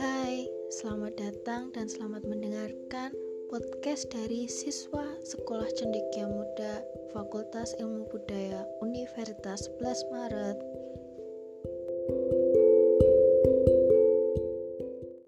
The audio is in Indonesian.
Hai, selamat datang dan selamat mendengarkan podcast dari siswa Sekolah Cendekia Muda Fakultas Ilmu Budaya Universitas 11 Maret.